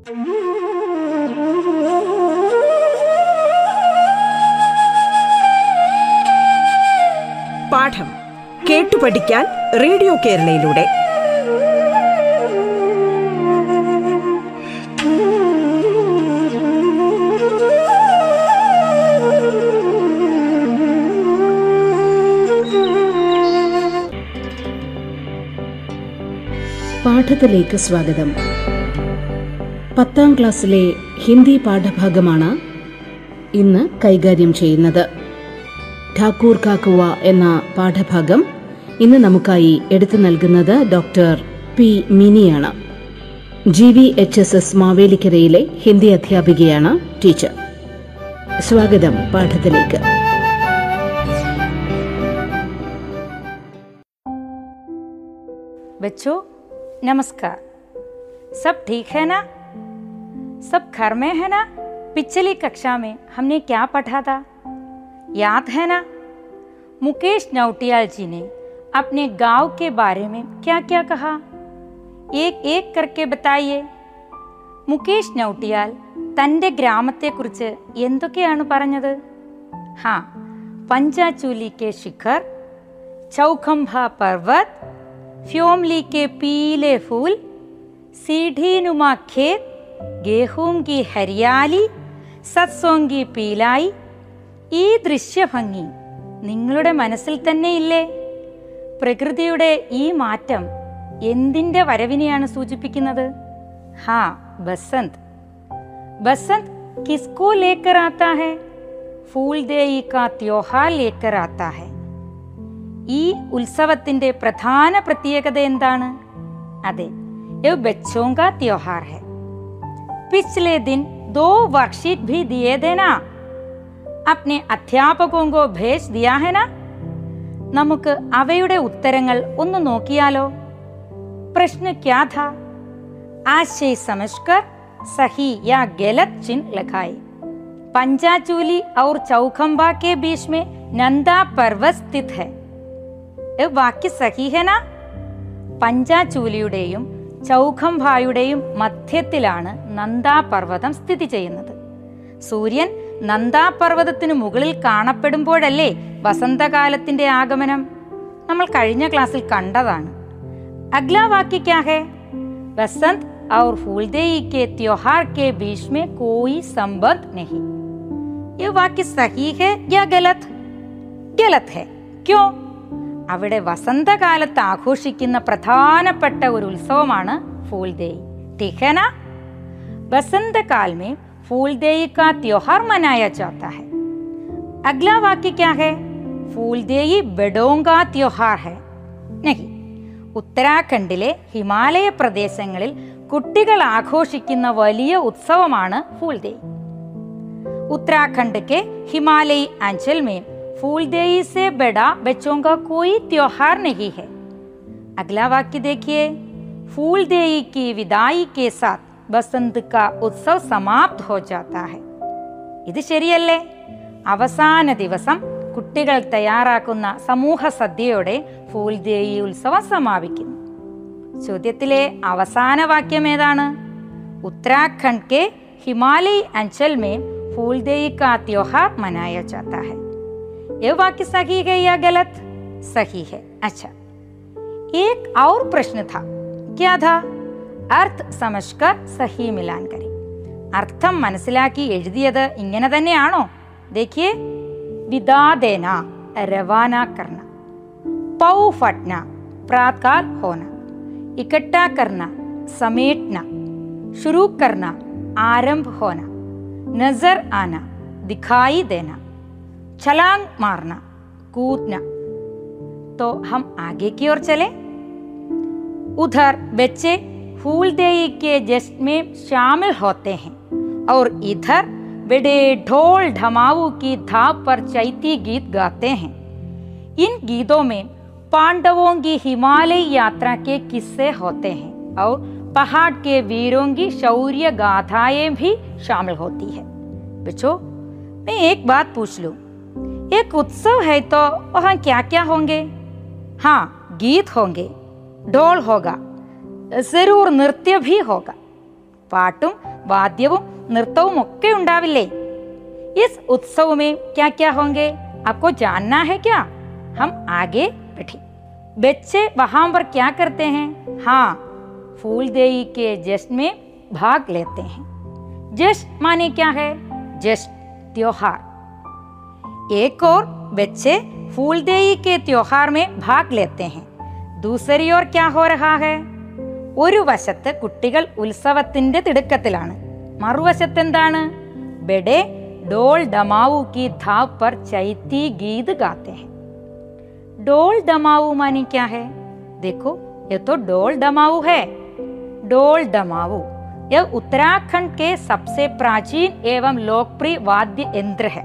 പാഠം കേട്ടു പഠിക്കാൻ റേഡിയോ കേരളയിലൂടെ. പാഠത്തിലേക്ക് സ്വാഗതം. പത്താം ക്ലാസ്സിലെ ഹിന്ദി പാഠഭാഗമാണ് ഇന്ന് കൈകാര്യം ചെയ്യുന്നത് ഠാക്കൂർ കാക്കുവ എന്ന പാഠഭാഗം ഇന്ന് നമുക്കായി എടുത്തു നൽകുന്നത് doctor P മിനിയാണ് G V H S S മാവേലിക്കരയിലെ Hindi അധ്യാപികയാണ് ടീച്ചർ സ്വാഗതം പാഠത്തിലേക്ക് बच्चों नमस्कार सब ठीक है ना सब घर में है ना पिछली कक्षा में हमने क्या पढ़ा था याद है ना मुकेश नौटियाल जी ने अपने गांव के बारे में क्या क्या कहा एक एक करके बताइए മുകേഷ് നൗട്ടിയാൽ തൻ്റെ ഗ്രാമത്തെക്കുറിച്ച് എന്തൊക്കെയാണ് പറഞ്ഞത് ഹാ പഞ്ചാചൂലി കെ ശിഖർ ചൗഖംഭ പർവത് फ्योमली के पीले फूल सीढ़ी नुमा ഗേഹൂം കി ഹരിയാലി സത്സോങ് കി പീലായി. ഈ ദൃശ്യഭംഗി നിങ്ങളുടെ മനസ്സിൽ തന്നെ ഇല്ലേ? പ്രകൃതിയുടെ ഈ മാറ്റം എന്തിന്റെ വരവിനെയാണ് സൂചിപ്പിക്കുന്നത്? ഹാ ബസന്ത്. ബസന്ത് കിസ്കോ ലേക്കർ ആത്താ ഫൂൾ ദേയി കാ ത്യോഹാ ലേക്കർ ആത്താ ഹെ. ഈ ഉത്സവത്തിന്റെ പ്രധാന പ്രത്യേകത എന്താണ്? അതെ യോ ബച്ചോങ്ക ത്യോഹാർ ഹെ. पिछले दिन दो वर्कशीट भी दिए देना अपने अध्यापकों को भेज दिया है ना നമുക്ക് അവയുടെ ഉത്തരങ്ങൾ ഒന്ന് നോക്കിയാലോ പ്രശ്ന ക്യാ था आशय समझकर सही या गलत चिन्ह लगाए पंचाचूली और चौखंबा के बीच में नंदा पर्वत स्थित है ഏ, വാക്യ സഹിഹന പഞ്ചാചൂലിയുടെയും ചൗഖംഭായുടെയും മധ്യത്തിലാണ് നന്ദാപർവ്വതം സ്ഥിതി ചെയ്യുന്നത് സൂര്യൻ നന്ദാപർവ്വതത്തിനു മുകളിൽ കാണപ്പെടുമ്പോഴല്ലേ വസന്തകാലത്തിന്റെ ആഗമനം നമ്മൾ കഴിഞ്ഞ ക്ലാസ്സിൽ കണ്ടതാണ് അഗ്ലാ വാക്യ ക്യാ ഹേ बसंत और फूलदेई के त्योहार के बीच में कोई संबंध नहीं ये वाक्य सही है या गलत गलत है क्यों അവിടെ വസന്തകാലത്ത് ആഘോഷിക്കുന്ന പ്രധാനപ്പെട്ട ഒരു ഉത്സവമാണ് ഫൂൽദേയി ഠീക്കന बसंतकाल में फूलदेई का त्योहार मनाया जाता है अगला वाक्य क्या है फूलदेई बड़ों का त्योहार है नहीं ഉത്തരാഖണ്ഡിലെ ഹിമാലയ പ്രദേശങ്ങളിൽ കുട്ടികൾ ആഘോഷിക്കുന്ന വലിയ ഉത്സവമാണ് ഫൂൽദേയി उत्तराखंड के हिमालयी अंचल में फूलदेई से बड़ा बच्चों का कोई त्योहार नहीं है अगला वाक्य देखिए फूलदेई की विदाई के साथ बसंत का उत्सव समाप्त हो जाता है ഇത് ശരിയല്ലേ അവസാന ദിവസം കുട്ടികൾ തയ്യാറാക്കുന്ന സമൂഹ സദ്യയോടെ ഫൂൽദേയി ഉത്സവം സമാപിക്കുന്നു ചോദ്യത്തിലെ അവസാന വാക്യം ഏതാണ് ഉത്തരാഖണ്ഡ് के हिमालयी अंचल में फूलदेई का त्योहार मनाया जाता है ये वाक्य सही है या गलत सही है अच्छा एक और प्रश्न था क्या था अर्थ समझकर सही मिलान करें അർത്ഥം മനസ്സിലാക്കി എഴുതിയത് ഇങ്ങനെ തന്നെയാണോ देखिए विदा देना रवाना करना पौ फटना प्रातकाल होना इकट्ठा करना समेटना शुरू करना आरंभ होना नजर आना दिखाई देना छलांग मारना, कूदना। तो हम आगे की ओर चले। उधर बच्चे फूलदेई के जश्न में शामिल होते हैं और इधर बड़े ढोल ढमाऊ की धाप पर चैती गीत गाते हैं। इन गीतों में पांडवों की हिमालय यात्रा के किस्से होते हैं और पहाड़ के वीरों की शौर्य गाथाएँ भी शामिल होती है। बच्चों, मैं एक बात पूछ लूँ। एक उत्सव है तो वहाँ क्या क्या होंगे हाँ गीत होंगे ढोल होगा जरूर नृत्य भी होगा പാട്ടും വാദ്യവും നൃത്തവും ഒക്കെ ഉണ്ടാവില്ലേ इस उत्सव में क्या क्या होंगे आपको जानना है क्या हम आगे बढ़े बच्चे वहां पर क्या करते हैं हाँ फूलदेई के जश्न में भाग लेते हैं जश्न माने क्या है जश्न त्योहार एक और बच्चे फूलदेई के त्योहार में भाग लेते हैं दूसरी ओर क्या हो रहा है ഒരു വശത്ത് കുട്ടികൾ ഉത്സവത്തിന്റെ തിടുക്കത്തിലാണ് മറുവശത്ത് എന്താണ് ബെഡെ डोल डमाऊ की धाव पर चैती गीत गाते हैं डोल डमाऊ मानी क्या है देखो ये तो डोल डमाऊ है डोल डमाऊ यह उत्तराखंड के सबसे प्राचीन एवं लोकप्रिय वाद्य यंत्र है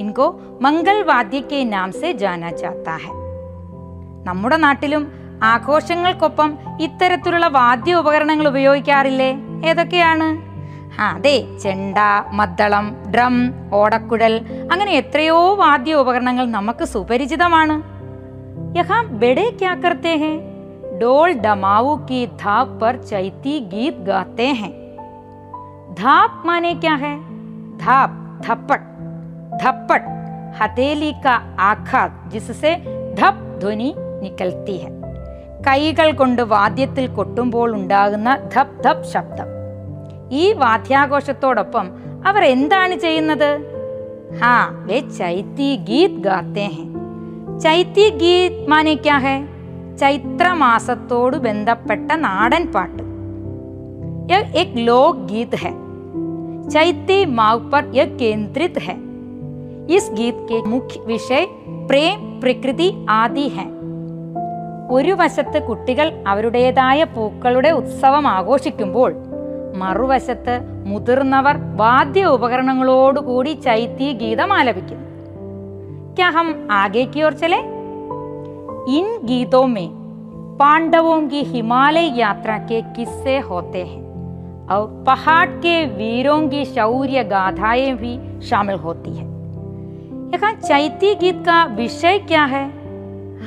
ഇൻകോ മംഗൾ വാദ്യക്കെ നാം സെ ജാന ചാത്താ ഹെ നമ്മുടെ നാട്ടിലും ആഘോഷങ്ങൾക്കൊപ്പം ഇത്തരത്തിലുള്ള വാദ്യ ഉപകരണങ്ങൾ ഉപയോഗിക്കാറില്ലേ? ഏതൊക്കെയാണ്? ആ അതെ ചെണ്ട മദ്ദളം ഡ്രം ഓടക്കുഴൽ അങ്ങനെ എത്രയോ വാദ്യ ഉപകരണങ്ങൾ നമുക്ക് സുപരിചിതമാണ്. ഡോൾ പർ ചൈത്തി ഗീത് ഗാത്തേ ഹെ? ധാപ് മാനേ ഹെ? ധാപ് ധപ്പട്. थप्पड़ हथेली का आघात जिससे धप ध्वनि निकलती है കൈകൾ കൊണ്ട് വാദ്യത്തിൽ കൊട്ടുമ്പോൾ ഉണ്ടാകുന്ന ധപ് ധപ് ശബ്ദം ഈ വാദ്യാഘോഷത്തോടൊപ്പം അവർ എന്താണ് ചെയ്യുന്നത് ഹാ വേ ചൈത്തി ഗീത് ഗാത്തെ ഹെ ചൈത്തി ഗീത് മാനെ ക്യാ ഹെ ചൈത്രമാസത്തോട് ബന്ധപ്പെട്ട നാടൻ പാട്ട് यह एक लोक गीत है चैती माव पर यह केंद्रित है इस गीत के मुख्य विषय प्रेम प्रकृति आदि हैं ഒരു വശത്ത് കുട്ടികൾ അവരുടേതായ പൂക്കളുടെ ഉത്സവം ആഘോഷിക്കുമ്പോൾ മറുവശത്ത് മുതിർന്നവർ വാദ്യ ഉപകരണങ്ങളോടുകൂടി ചൈത്തി ഗീതം ആലപിക്കുന്നു क्या हम आगे की ओर चले इन गीतों में पांडवों की हिमालय यात्रा के किस्से होते हैं और पहाड़ के वीरों की शौर्य गाथाएं भी शामिल होती है यहाँ चैती गीत का विषय क्या है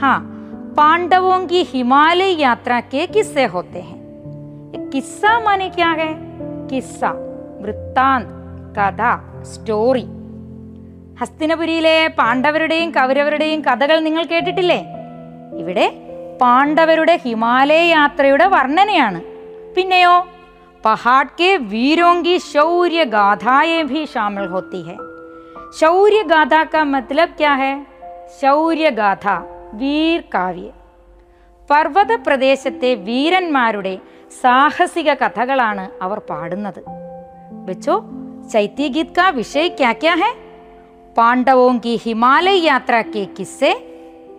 हाँ पांडवों की हिमालय यात्रा के किस्से होते हैं ये किस्सा माने क्या है किस्सा वृत्तांत കഥ സ്റ്റോറി ഹസ്തിനപുരിയിലെ പാണ്ഡവരുടെയും കൗരവരുടെയും കഥകൾ നിങ്ങൾ കേട്ടിട്ടില്ലേ ഇവിടെ പാണ്ഡവരുടെ ഹിമാലയ യാത്രയുടെ വർണ്ണനയാണ് പിന്നെയോ पहाड़ के वीरों की शौर्य गाथाएं भी शामिल होती शौर्यगाथा का मतलब क्या है ശൗര്യഗാഥ വീർ കാവ്യ പർവത പ്രദേശത്തെ വീരന്മാരുടെ സാഹസിക കഥകളാണ് അവർ പാടുന്നത്. ബച്ചോ ചൈത്യ ഗീത് കാ വിഷയ ക്യാ ക്യാ ഹെ? പാണ്ഡവോം കി ഹിമാലയ യാത്ര കെ കിസ്സെ?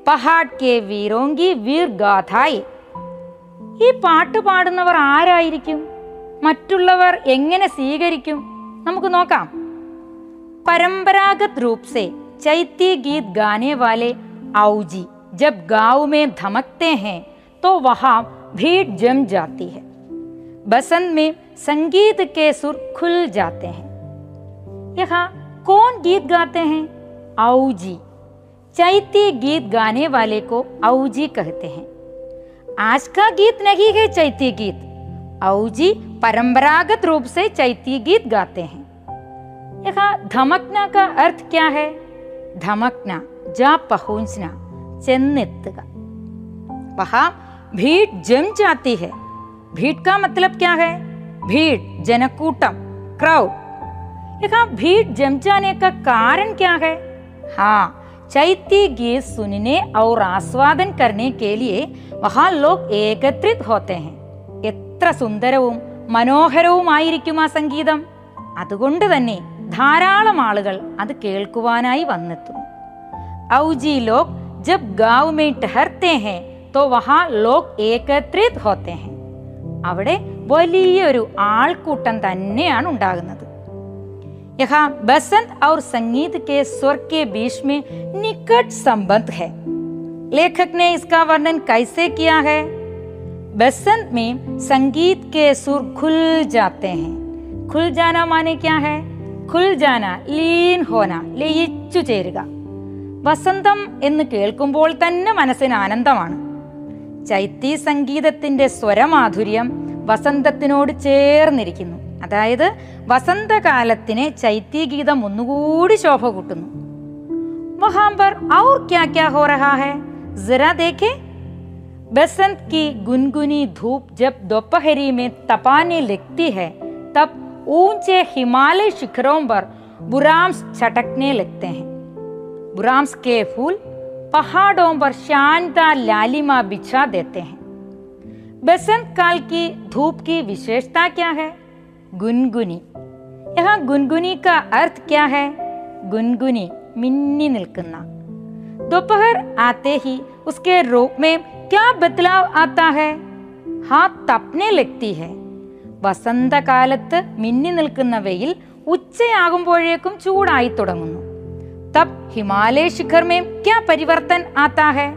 പഹാഡ് കെ വീരോം കി വീർ ഗാഥായി ഈ പാട്ട് പാടുന്നവർ ആരായിരിക്കും? മറ്റുള്ളവർ എങ്ങനെ സ്വീകരിക്കും? നമുക്ക് നോക്കാം. परंपरागत रूप से चैत्य गीत गाने वाले आऊजी जब गाँव में धमकते हैं तो वहाँ भीड़ जम जाती है। बसंत में संगीत के सुर खुल जाते हैं। यहाँ कौन गीत गाते हैं? आऊजी चैत्य गीत गाने वाले को आऊजी कहते हैं। आज का गीत नहीं है चैत्य गीत आऊजी परंपरागत रूप से चैत्य गीत गाते हैं। यहाँ धमकना का अर्थ क्या है धमकना जा पहुंचना ചെന്നെത്തുക वहां भीड़ जम जाती है भीड़ का मतलब क्या है भीड़ जनकूटम क्राउड यहाँ भीड़ जम जाने का कारण क्या है हाँ चैत्य गीत सुनने और आस्वादन करने के लिए वहां लोग एकत्रित होते हैं എത്ര സുന്ദരവും മനോഹരവുമായിരിക്കും ആ സംഗീതം അതുകൊണ്ട് തന്നെ ധാരാളം ആളുകൾ അത് കേൾക്കുവാനായി വന്നെത്തുന്നു ഔജി ലോക് ജബ് ഗാവ് മേ ടഹർത്തെ ഹെ തോ വഹാ ലോക് ഏകത്രിത് ഹോത്തെ ഹെ അവിടെ വലിയൊരു ആൾക്കൂട്ടം തന്നെയാണ് ഉണ്ടാകുന്നത് यहाँ बसंत और संगीत के स्वर के बीच में निकट संबंध है लेखक ने इसका वर्णन कैसे किया है बसंत में संगीत के सुर खुल जाते हैं खुल जाना माने क्या है खुल जाना ലീൻ ഹോന ലയിച്ചു ചേരുക വസന്തം എന്ന് കേൾക്കുമ്പോൾ തന്നെ മനസ്സിന് ആനന്ദമാണ് ചൈത്തി സംഗീതത്തിന്റെ സ്വരമാധുര്യം വസന്തത്തിനോട് ചേർന്നിരിക്കുന്നു അതായത് വസന്തകാലത്തിന് ചൈത്യഗീതം ഒന്നുകൂടി ശോഭ കൂട്ടുന്നു वहां पर और क्या क्या हो रहा है जरा देखे बसंत की गुनगुनी धूप जब दोपहरी में तपाने लगती है तब ऊँचे हिमालय शिखरों पर बुराम्स चटकने लगते हैं। बुराम्स के फूल पहाड़ों पर शानदार लालिमा बिछा देते हैं। बसंत काल की धूप की विशेषता क्या है? गुनगुनी। यहाँ गुनगुनी का अर्थ क्या है? गुनगुनी, मिन्नी निलकना। दोपहर आते ही उसके रूप में क्या बदलाव आता है? हाथ तपने लगती है। വസന്തകാലത്ത് മിന്നി നിൽക്കുന്ന വെയിൽ ഉച്ചയാകുമ്പോഴേക്കും ചൂടായി തുടങ്ങുന്നു തബ് ഹിമാലയ शिखर में क्या परिवर्तन आता है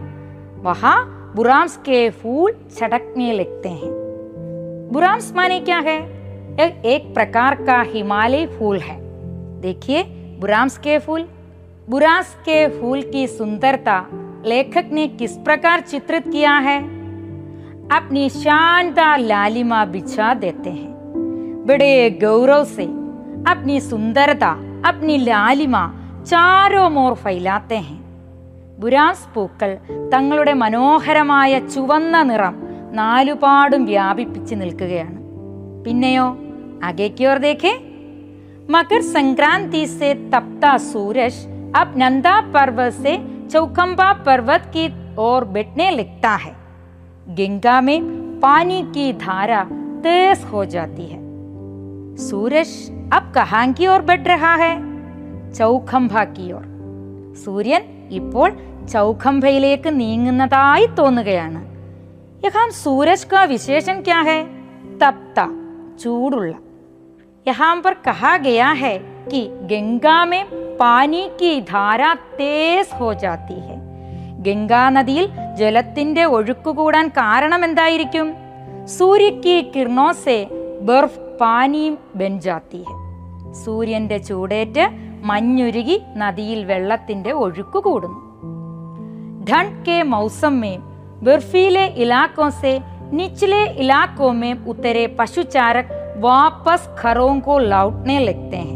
वहां बुराम्स के फूल छटकने लगते हैं बुराम्स माने क्या है यह एक प्रकार का हिमालय फूल है देखिए बुराम्स के फूल बुरास के फूल की सुंदरता लेखक ने किस प्रकार चित्रित किया है अपनी शानदार लालिमा बिछा देते हैं बड़े गौरव से अपनी सुंदरता अपनी लालिमा चारों मोर फैलाते हैं ബുരാസ് പൂക്കൾ തങ്ങളുടെ മനോഹരമായ ചുവന്ന നിറം നാലുപാടും വ്യാപിപ്പിച്ച് നിൽക്കുകയാണ് പിന്നെയോ ആഗേക്കോർ ദേഖേ मकर संक्रांति से तपता सूरज अब नंदा पर्वत से चौखंबा पर्वत की ओर बैठने लगता है गंगा में पानी की धारा तेज हो जाती है सूरज अब कहाँ की ओर बढ़ रहा है ചൗഖംഭ की ओर സൂര്യൻ ഇപ്പോൾ ചൗഖംഭയിലേക്ക് നീങ്ങുന്നതായി തോന്നുകയാണ് യഹാം സൂരജ് കാ വിശേഷൻ ക്യാ ഹെ തപ്ത ചൂടുള്ള यहाँ पर कहा गया है कि गंगा में पानी की धारा तेज हो जाती है ഗംഗാ നദിയിൽ ജലത്തിന്റെ ഒഴുക്ക് കൂടാൻ കാരണം എന്തായിരിക്കും? സൂര്യക്ക് കിർണോസെ ബർഫ് പാനീം ബെഞ്ചാത്തി സൂര്യന്റെ ചൂടേറ്റ് മഞ്ഞുരുകി നദിയിൽ വെള്ളത്തിന്റെ ഒഴുക്ക് കൂടുന്നു. ധൺ കെ മൗസമ്മേം ബർഫിയിലെ ഇലാക്കോസെ നിച്ചിലെ ഇലാക്കോമേം ഉത്തരെ പശുചാരക് വാപ്പസ് ഖറോങ്കോ ലൗട്ട്നെ ലക്തേ ഹെ.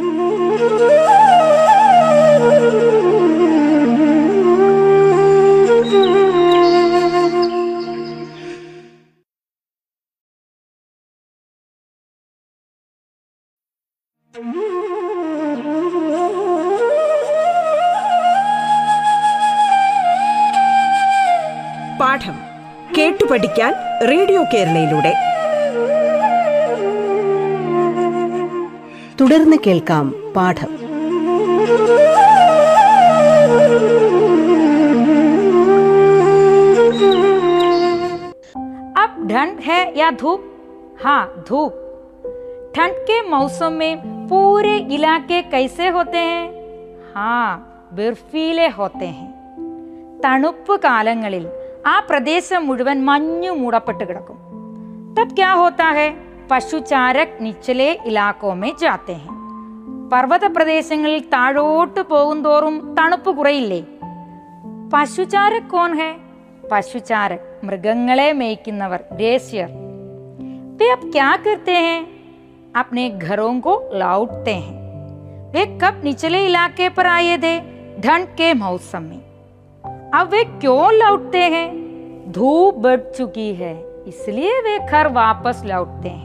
റേഡിയോ കേരളയിലൂടെ തുടർന്ന് കേൾക്കാം പാഠം अब ठंड है या धूप हाँ धूप ठंड के मौसम में पूरे इलाके कैसे होते हैं हाँ ബർഫീലെ ഹോത്തെ ഹെ തണുപ്പ് കാലങ്ങളിൽ ആ പ്രദേശം മുഴുവൻ മഞ്ഞു മൂടപ്പെട്ട് കിടക്കും തബ് ക്യാ ഹോത്താ ഹെ പശുചാരക് നിച്ചലെ ഇലാക്കോമേ ജാത്തെ ഹെ പർവ്വത പ്രദേശങ്ങളിൽ താഴോട്ട് പോകുന്തോറും തണുപ്പ് കുറയില്ലേ പശുചാരക് കോൺ ഹെ പശുചാരക് മൃഗങ്ങളെ മേയ്ക്കുന്നവർ ഗ്രേസ്യർ वे अब क्या करते हैं अपने घरों को लौटते हैं वे कब निचले इलाके पर आए थे ठंड के मौसम में अब वे क्यों लौटते हैं धूप बढ़ चुकी है इसलिए वे घर वापस लौटते हैं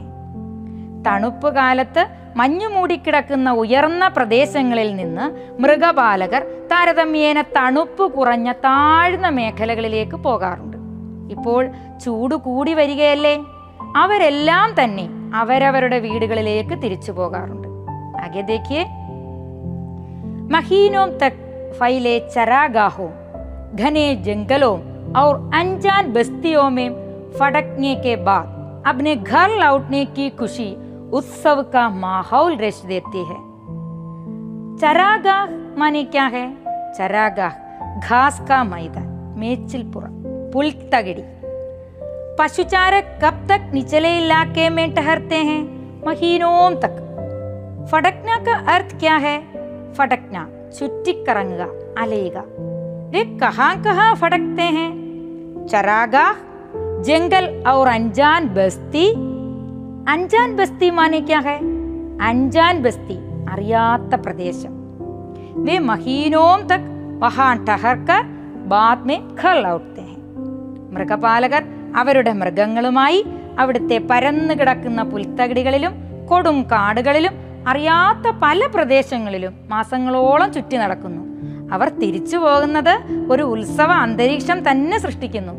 തണുപ്പ് കാലത്ത് മഞ്ഞു മൂടിക്കിടക്കുന്ന ഉയർന്ന പ്രദേശങ്ങളിൽ നിന്ന് മൃഗപാലകർ താരതമ്യേന തണുപ്പ് കുറഞ്ഞ താഴ്ന്ന മേഖലകളിലേക്ക് പോകാറുണ്ട് ഇപ്പോൾ ചൂട് കൂടി വരികയല്ലേ അവരെല്ലാം തന്നെ അവരവരുടെ വീടുകളിലേക്ക് തിരിച്ചു പോകാറുണ്ട് ആകെ देखिए महीनों तक फैले चरागाहों घने जंगलों और अनजान बस्तियों में फटकने के बाद अपने घर लौटने की खुशी उत्सव का माहौल रच देती है। चरागाह माने क्या है? चरागाह, घास का मैदान, मेचिलपुरा पुल तगड़ी पशुचारक कब तक निचले इलाके में ठहरते हैं? महीनों तक। फटकना का अर्थ क्या है? फटकना चुट्टिकरंगा अलेगा वे कहाँ कहाँ फटकते हैं चरागाह जंगल और अनजान बस्ती अनजान बस्ती माने क्या है अनजान बस्ती അറിയാത്ത പ്രദേശം वे महीनों तक वहां ठहरकर बाद में घर लौटते हैं മൃഗപാലകർ അവരുടെ മൃഗങ്ങളുമായി അവിടുത്തെ പരന്നു കിടക്കുന്ന പുൽത്തകിടികളിലും കൊടും കാടുകളിലും അറിയാത്ത പല പ്രദേശങ്ങളിലും മാസങ്ങളോളം ചുറ്റി നടക്കുന്നു അവർ തിരിച്ചു പോകുന്നത് ഒരു ഉത്സവ അന്തരീക്ഷം തന്നെ സൃഷ്ടിക്കുന്നു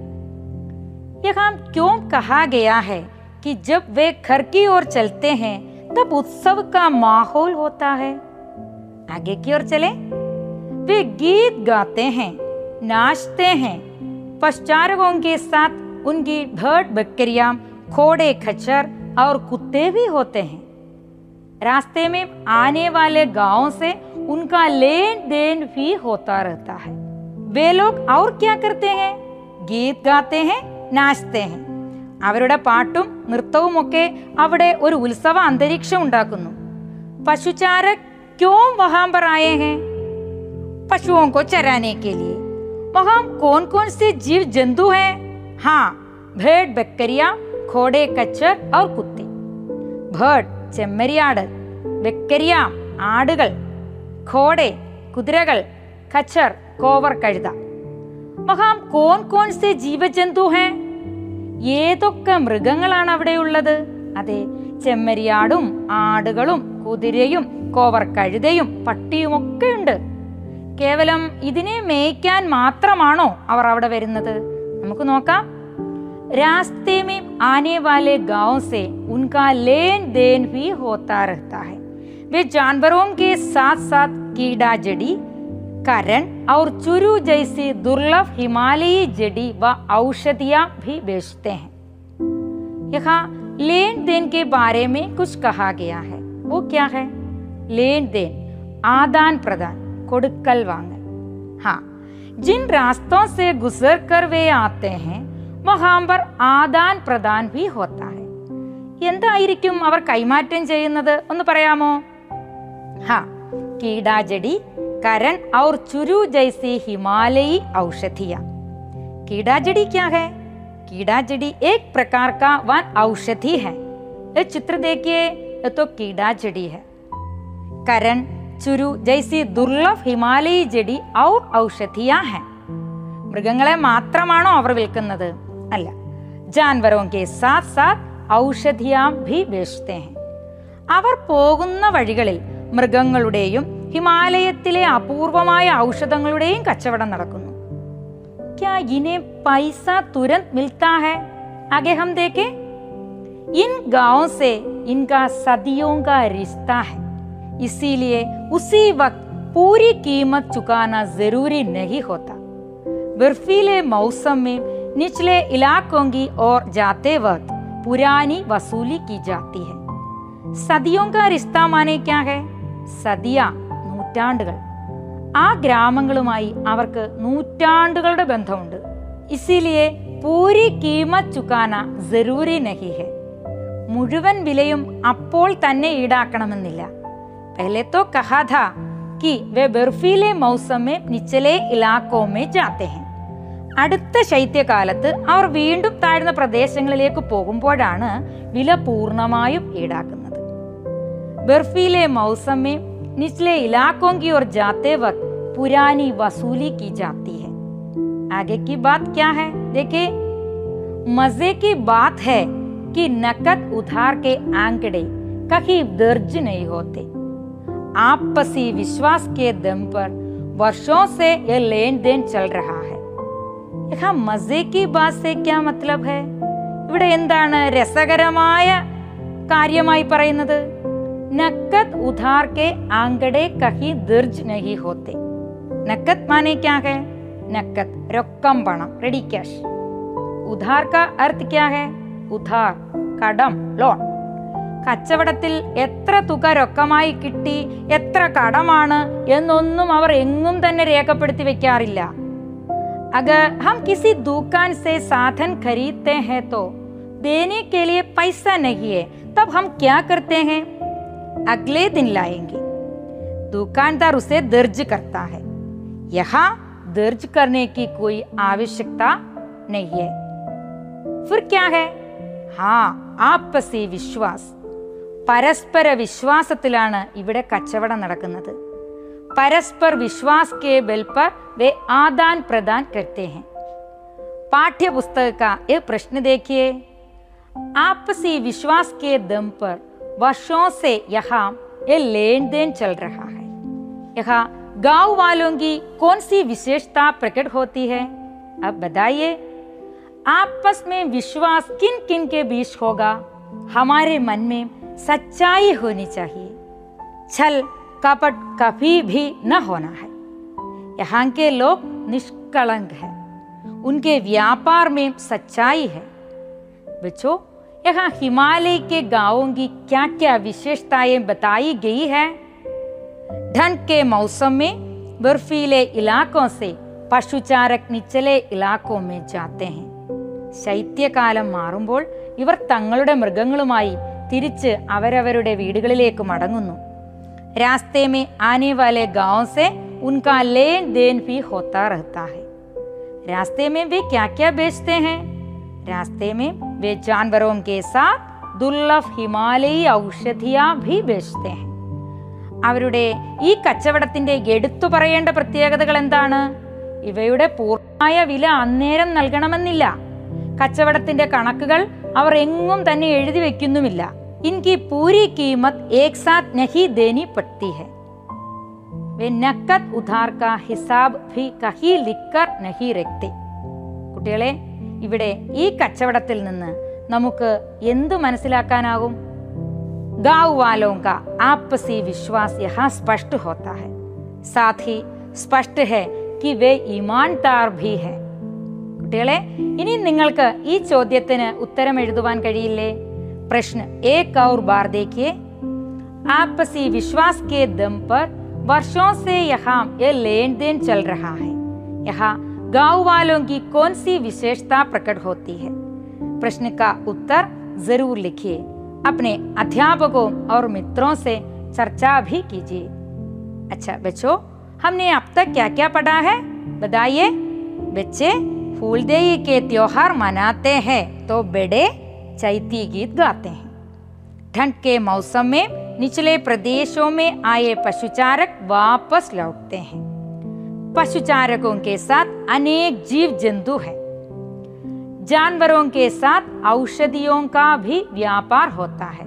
यहाँ क्यों कहा गया है कि जब वे घर की ओर चलते हैं तब उत्सव का माहौल होता है आगे की ओर चले वे गीत गाते हैं नाचते हैं पश्चारकों के साथ उनकी भेड़ बकरियां घोड़े खच्चर और कुत्ते भी होते हैं रास्ते में आने वाले गांवों से उनका लेन देन भी होता रहता है वे लोग और क्या करते हैं ഗീത് ഗാത്തെ ഹെ നാശ്തേ ഹെ അവരുടെ പാട്ടും നൃത്തവുമൊക്കെ അവിടെ ഒരു ഉത്സവ അന്തരീക്ഷം ഉണ്ടാക്കുന്നു പശുചാരക് ക്യോം വഹാം पर आए हैं पशुओं को चराने के लिए वहां कौन कौन से जीव जंतु हैं हाँ भेड़ बकरिया घोड़े कच्चर और कुत्ते भेड़ ചെമ്മരിയാട് ബക്കരിയ ആടുകൾ ഘോടെ കുതിരകൾ കച്ചർ കോവർ കഴുത. മഹാം കോൺ കോൺ സെ ജീവജന്തു ഹേ? ഏതൊക്കെ മൃഗങ്ങളാണ് അവിടെ ഉള്ളത്? അതെ ചെമ്മരിയാടും ആടുകളും കുതിരയും കോവർ കഴുതയും പട്ടിയും ഒക്കെ ഉണ്ട്. കേവലം ഇതിനെ മേയ്ക്കാൻ മാത്രമാണോ അവർ അവിടെ വരുന്നത്? നമുക്ക് നോക്കാം. രാസ്തേ മേ ആനേ ഗാവ് സേ ഉൻകാ ലേൻ ദേൻ ഭി वे जानवरों के साथ साथ कीड़ा जड़ी करण और चुरू जैसी दुर्लभ हिमालयी जड़ी व औषधियां भी बेचते हैं यहाँ लेन देन के बारे में कुछ कहा गया है वो क्या है लेन देन आदान प्रदान കൊടുക്കൽ വാങ്ങൽ हाँ जिन रास्तों से गुजर कर वे आते हैं വഹാം पर ആദാൻ പ്രദാൻ ഭി ഹോത്ത ഹെ എന്തായിരിക്കും അവർ കൈമാറ്റം ചെയ്യുന്നത് ഒന്ന് പറയാമോ ഹാ കീടാജടി കരൺ और ചുരു जैसी हिमालयी औषधिया कीड़ाजड़ी क्या है कीड़ाजड़ी एक प्रकार का वन औषधि है ये चित्र देखिए ये तो कीड़ाजड़ी है करण ചുരു ജൈസി ദുർലഭ് ഹിമാലയി ജഡി ഔർ ഔഷധിയാ ഹെ മൃഗങ്ങളെ മാത്രമാണോ അവർ വിൽക്കുന്നത് അല്ല ജാൻവരോं के साथ साथ ഔഷധിയാം ഭി ബേച്ച്തേ ഹെ അവർ പോകുന്ന വഴികളിൽ മൃഗങ്ങളുടെയും ഹിമാലയത്തിലെ അപൂർവമായ ഔഷധങ്ങളുടെയും കച്ചവടം നടക്കുന്നു क्या इन्हें पैसा तुरंत मिलता है आगे हम देखें इन गांवों से इनका सदियों का रिश्ता है इसीलिए उसी वक्त पूरी कीमत चुकाना जरूरी नहीं होता बर्फीले मौसम में निचले इलाकों की ओर जाते वक्त पुरानी वसूली की जाती है സദിയോं का रिश्ता माने क्या है സദിയ നൂറ്റാണ്ടുകൾ. ആ ഗ്രാമങ്ങളുമായി അവർക്ക് നൂറ്റാണ്ടുകളുടെ ബന്ധമുണ്ട്. ഇസിലിയെ പൂരി കീമ ചുക്കാന ജറൂരി നഹിഹെ. മുഴുവൻ വിലയും അപ്പോൾ തന്നെ ഈടാക്കണമെന്നില്ല. പെലത്തോ കഹാഥ കി വെ ബർഫീലെ മൗസമേ നിച്ചലെ ഇലാക്കോമേ ജാത്തേഹൻ. അടുത്ത ശൈത്യകാലത്ത് അവർ വീണ്ടും താഴ്ന്ന പ്രദേശങ്ങളിലേക്ക് പോകുമ്പോഴാണ് വില പൂർണമായും ഈടാക്കുന്നത്. ബർഫീലെ मौसम में निचले इलाकों की ओर जाते वक्त पुरानी वसूली की जाती है आगे की बात क्या है देखिए मजे की बात है कि नकद उधार के आंकड़े कहीं दर्ज नहीं होते आपसी विश्वास के दम पर वर्षों से यह लेन देन चल रहा है यहाँ मजे की बात से क्या मतलब है ഇവിടെ എന്താണ് രസകരമായ കാര്യമായി പറയുന്നത് നക്കത് ഉധാർ കെ ആങ്കടെ കഹി ദർജ് നഹി ഹോത്തെ നക്കത് മാനെ ക്യാ ഹെ നക്കത് രൊക്കം പണം റെഡി ക്യാഷ് ഉധാർ കാ അർത്ഥ ക്യാ ഹെ ഉധാർ കടം ലോൺ കച്ചവടത്തിൽ എത്ര തുക രൊക്കമായി കിട്ടി എത്ര കടമാണ് എന്നൊന്നും അവർ എങ്ങും തന്നെ രേഖപ്പെടുത്തി വെക്കാറില്ല अगर हम किसी दुकान से साधन खरीदते हैं तो देने के लिए पैसा नहीं है तब हम क्या करते हैं अगले दिन लाएंगे दुकानदार उसे दर्ज करता है यहाँ दर्ज करने की कोई आवश्यकता नहीं है फिर क्या है हाँ ആപ്പസി വിശ്വാസ് പരസ്പര വിശ്വാസത്തിലാണ് ഇവിടെ കച്ചവടം നടക്കുന്നത് परस्पर विश्वास के बल पर वे आदान प्रदान करते हैं पाठ्य पुस्तक का एक प्रश्न देखिए आपसी विश्वास के दम पर वर्षों से यहाँ ये लेन देन चल रहा है। यहाँ गाँव वालों की कौन सी विशेषता प्रकट होती है? अब बताइए, आपस में विश्वास किन किन के बीच होगा? हमारे मन में सच्चाई होनी चाहिए। छल कपट कभी भी न होना है। यहाँ के लोग निष्कलंक हैं। उनके व्यापार में सच्चाई है। बच्चों यहाँ हिमालय के गांवों की क्या क्या विशेषताएं बताई गई है ठंड के मौसम में बर्फीले इलाकों से പശുചാരക് നിച്ചലെ ഇലാക്കോമേ ജാത്തെ ഹെ ശൈത്യകാലം മാറുമ്പോൾ ഇവർ തങ്ങളുടെ മൃഗങ്ങളുമായി തിരിച്ച് അവരവരുടെ വീടുകളിലേക്ക് മടങ്ങുന്നു रास्ते में आने वाले गांव से उनका लेन देन भी होता रहता है रास्ते में वे क्या क्या बेचते हैं रास्ते में वे जानवरों के साथ दुर्लभ हिमालयी औषधियां भी बेचते हैं അവരുടെ ഈ കച്ചവടത്തിന്റെ എടുത്തു പറയേണ്ട പ്രത്യേകതകൾ എന്താണ് ഇവയുടെ പൂർണ്ണമായ വില അന്നേരം നൽകണമെന്നില്ല കച്ചവടത്തിന്റെ കണക്കുകൾ അവർ എങ്ങും തന്നെ എഴുതി വെക്കുന്നുമില്ല इनकी पूरी कीमत एक साथ नहीं देनी पड़ती है वे नकद उधार का हिसाब भी कहीं लिखकर नहीं रखते കുട്ടികളെ ഇവിടെ ഈ കച്ചവടത്തിൽ നിന്ന് നമുക്ക് എന്തു മനസ്സിലാക്കാനാകും गांव वालों का आपसी विश्वास यहाँ स्पष्ट होता है साथ ही स्पष्ट है कि वे ईमानदार भी है കുട്ടികളെ ഇനി നിങ്ങൾക്ക് ഈ ചോദ്യത്തിന് ഉത്തരം എഴുതുവാൻ കഴിയില്ലേ प्रश्न एक और बार देखिए आपसी विश्वास के दम पर वर्षों से यहाँ ये लेन देन चल रहा है यहाँ गाँव वालों की कौन सी विशेषता प्रकट होती है? प्रश्न का उत्तर ज़रूर लिखिए। अपने अध्यापकों और मित्रों से चर्चा भी कीजिए। अच्छा बच्चों, हमने अब तक क्या क्या पढ़ा है? बताइए। बच्चे, फूलदेई के त्योहार मनाते हैं तो बड़े चैती गीत गाते हैं। ठंड के मौसम में निचले प्रदेशों में आए पशुचारक वापस लौटते हैं। पशुचारकों के साथ अनेक जीव जंतु हैं। जानवरों के साथ औषधियों का भी व्यापार होता है।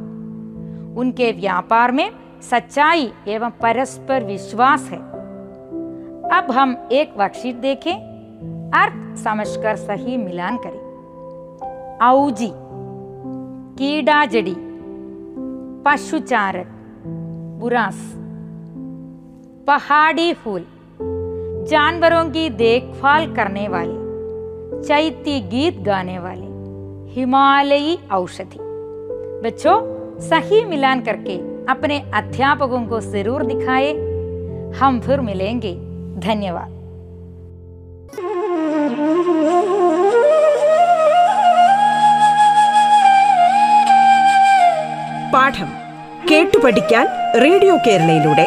उनके व्यापार में सच्चाई एवं परस्पर विश्वास है। अब हम एक वर्कशीट देखें, अर्थ समझकर सही मिलान करें। औजी, कीड़ा जड़ी, पशुचारक, बुरास, पहाड़ी फूल। जानवरों की देखभाल करने वाले चैती गीत गाने वाले हिमालयी औषधि बच्चों सही मिलान करके अपने अध्यापकों को जरूर दिखाए हम फिर मिलेंगे धन्यवाद പാഠം കേട്ടു പഠിക്കാൻ റേഡിയോ കേരളയിലൂടെ